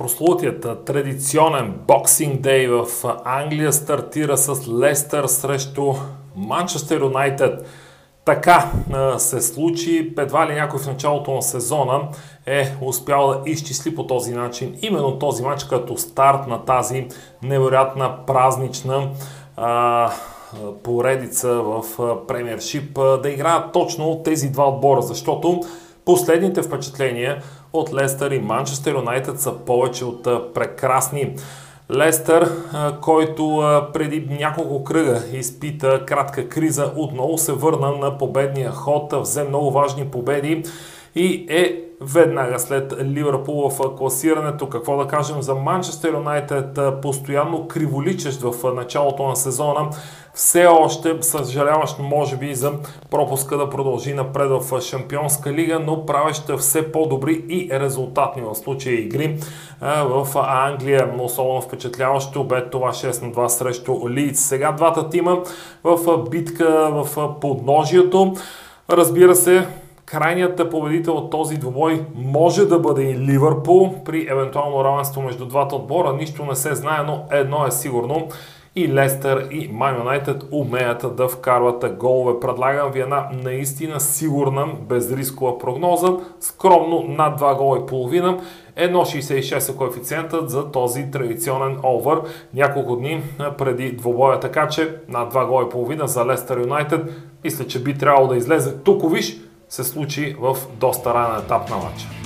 Прослутият традиционен боксинг дей в Англия стартира с Лестър срещу Манчестър Юнайтед. Така се случи, едва ли някой в началото на сезона е успял да изчисли по този начин именно този матч като старт на тази невероятна празнична а, поредица в премиершип да играят точно тези два отбора, защото последните впечатления от Лестър и Манчестър Юнайтед са повече от прекрасни. Лестър, който преди няколко кръга изпита кратка криза, отново се върна на победния ход, взе много важни победи и е веднага след Ливърпул в класирането. Какво да кажем за Манчестър Юнайтед, постоянно криволичещ в началото на сезона. Все още съжаляващ може би за пропуска да продължи напред в Шампионска лига, но правеща все по-добри и резултатни в случая игри в Англия. Особено впечатляващо бе това 6 на 2 срещу Лидс. Сега двата тима в битка в подножието. Разбира се, крайният победител от този двубой може да бъде и Ливърпул при евентуално равенство между двата отбора. Нищо не се знае, но едно е сигурно. И Лестър и Ман Юнайтед умеят да вкарват голове. Предлагам ви една наистина сигурна, безрискова прогноза. Скромно над 2 гола и половина. 1,66 е коефициентът за този традиционен овър няколко дни преди двобоя. Така че над 2 гола и половина за Лестър Юнайтед. Мисля, че би трябвало да излезе тук, виж, се случи в доста ранен етап на матча.